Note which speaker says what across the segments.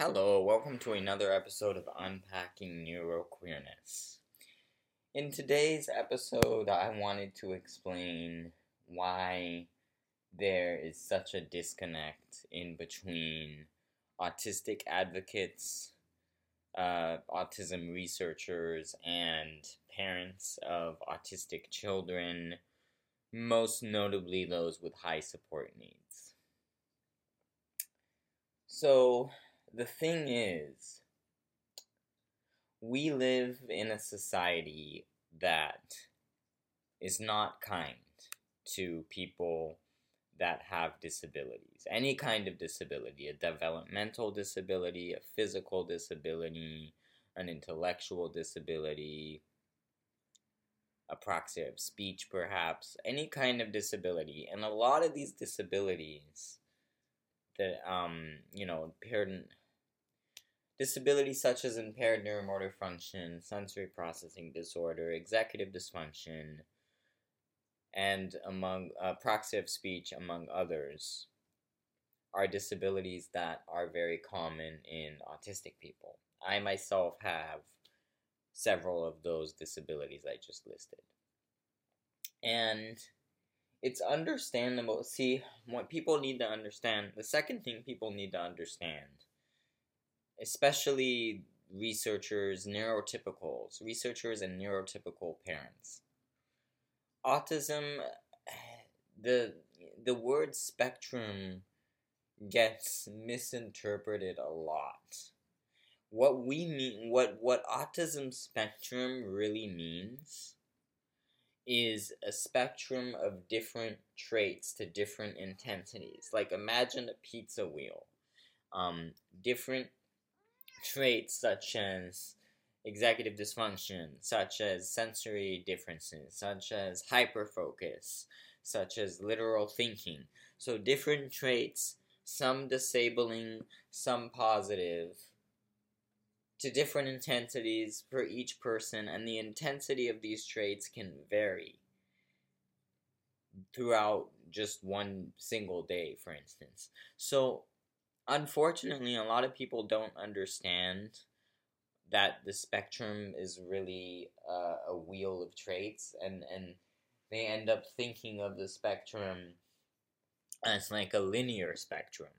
Speaker 1: Hello, welcome to another episode of Unpacking Neuroqueerness. In today's episode, I wanted to explain why there is such a disconnect in between autistic advocates, uh, autism researchers, and parents of autistic children, most notably those with high support needs. So, the thing is, we live in a society that is not kind to people that have disabilities. Any kind of disability, a developmental disability, a physical disability, an intellectual disability, apraxia of speech, perhaps, any kind of disability. And a lot of these disabilities that, um, you know, impaired disabilities such as impaired neuromotor function, sensory processing disorder, executive dysfunction, and among uh, apraxia of speech, among others, are disabilities that are very common in autistic people. I myself have several of those disabilities I just listed. And it's understandable. See, what people need to understand, the second thing people need to understand, especially researchers, neurotypicals, researchers and neurotypical parents. Autism, the the word spectrum gets misinterpreted a lot. What we mean what what autism spectrum really means is a spectrum of different traits to different intensities. Like imagine a pizza wheel. Um, different traits such as executive dysfunction such as sensory differences such as hyperfocus such as literal thinking so different traits some disabling some positive to different intensities for each person, and the intensity of these traits can vary throughout just one single day, for instance. So, unfortunately, a lot of people don't understand that the spectrum is really uh, a wheel of traits, and, and they end up thinking of the spectrum as like a linear spectrum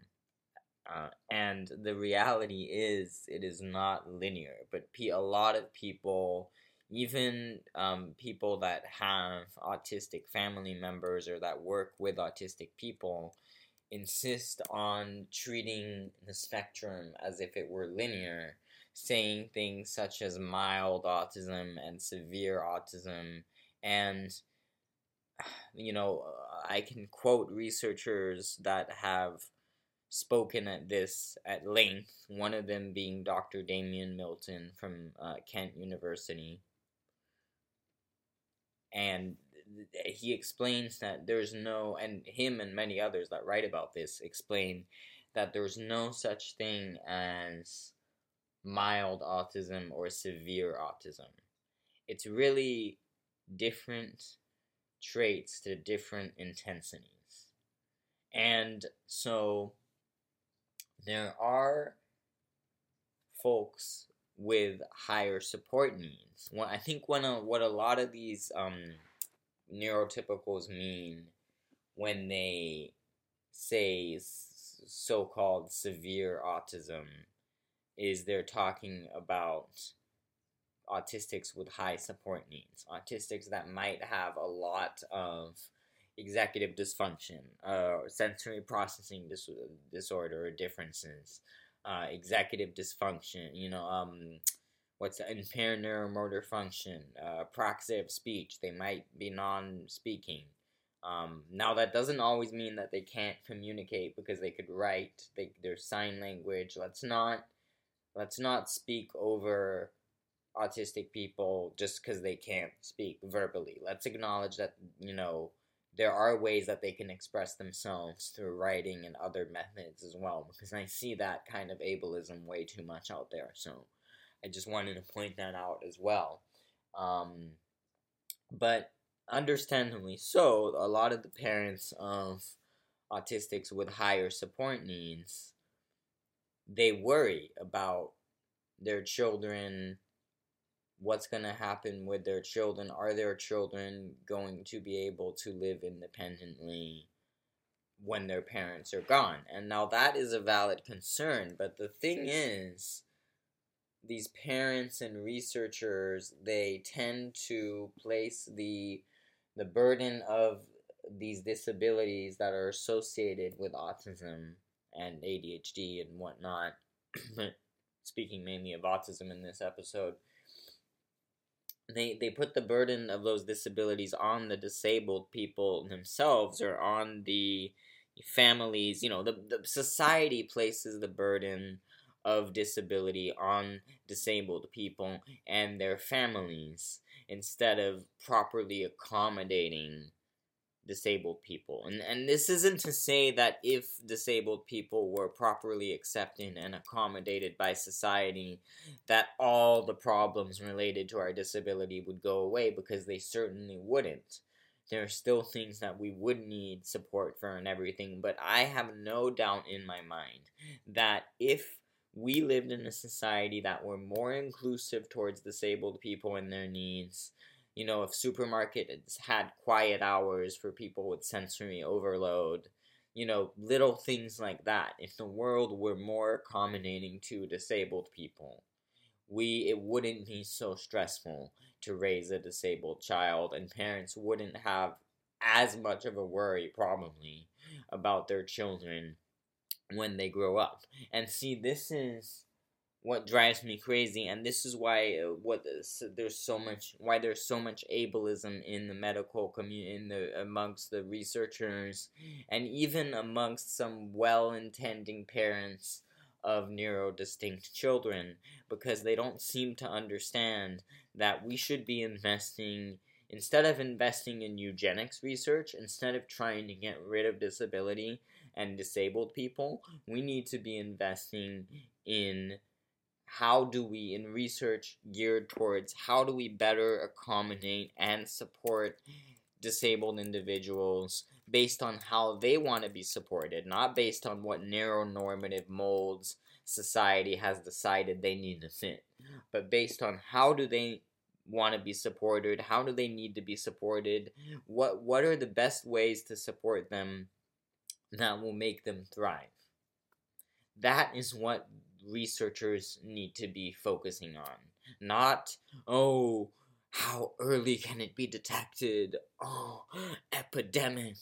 Speaker 1: uh, and the reality is, it is not linear. But a lot of people, even um, people that have autistic family members or that work with autistic people, insist on treating the spectrum as if it were linear, saying things such as mild autism and severe autism. And, you know, I can quote researchers that have spoken at this at length, one of them being Dr. Damian Milton from uh, Kent University. And he explains that there's no, and him and many others that write about this explain that there's no such thing as mild autism or severe autism. It's really different traits to different intensities. And so there are folks with higher support needs. Well, I think when a, what a lot of these um, neurotypicals mean when they say so-called severe autism is they're talking about autistics with high support needs, autistics that might have a lot of executive dysfunction, uh, sensory processing dis- disorder or differences, uh, executive dysfunction, you know, um, what's impaired neuromotor function, uh, of speech, they might be non-speaking. Um, now that doesn't always mean that they can't communicate because they could write, they, their sign language. Let's not, let's not speak over autistic people just because they can't speak verbally. Let's acknowledge that, you know, there are ways that they can express themselves through writing and other methods as well because I see that kind of ableism way too much out there. So I just wanted to point that out as well. Um, but understandably so, a lot of the parents of autistics with higher support needs they worry about their children what's going to happen with their children are their children going to be able to live independently when their parents are gone and now that is a valid concern but the thing is these parents and researchers they tend to place the the burden of these disabilities that are associated with autism and ADHD and whatnot. Speaking mainly of autism in this episode, they they put the burden of those disabilities on the disabled people themselves or on the families. You know, the, the society places the burden of disability on disabled people and their families instead of properly accommodating disabled people. And and this isn't to say that if disabled people were properly accepted and accommodated by society that all the problems related to our disability would go away because they certainly wouldn't. There are still things that we would need support for and everything, but I have no doubt in my mind that if we lived in a society that were more inclusive towards disabled people and their needs, you know, if supermarkets had quiet hours for people with sensory overload, you know, little things like that. If the world were more accommodating to disabled people, we it wouldn't be so stressful to raise a disabled child and parents wouldn't have as much of a worry probably about their children when they grow up. And see this is what drives me crazy and this is why uh, what there's so much why there's so much ableism in the medical community in the amongst the researchers and even amongst some well-intending parents of neurodistinct children because they don't seem to understand that we should be investing instead of investing in eugenics research instead of trying to get rid of disability and disabled people we need to be investing in how do we, in research geared towards how do we better accommodate and support disabled individuals based on how they want to be supported, not based on what narrow normative molds society has decided they need to fit, but based on how do they want to be supported, how do they need to be supported, what what are the best ways to support them that will make them thrive. That is what researchers need to be focusing on. Not, oh, how early can it be detected? Oh, epidemic.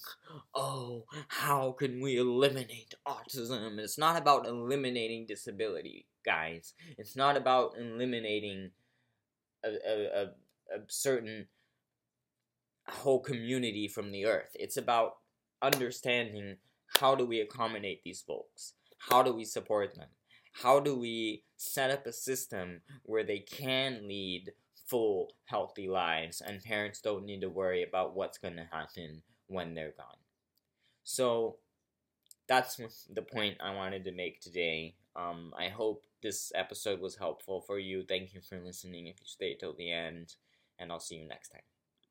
Speaker 1: Oh, how can we eliminate autism? It's not about eliminating disability, guys. It's not about eliminating a, a, a, a certain whole community from the earth. It's about understanding how do we accommodate these folks? How do we support them? how do we set up a system where they can lead full, healthy lives and parents don't need to worry about what's going to happen when they're gone? So, that's the point I wanted to make today. Um, I hope this episode was helpful for you. Thank you for listening if you stayed till the end, and I'll see you next time.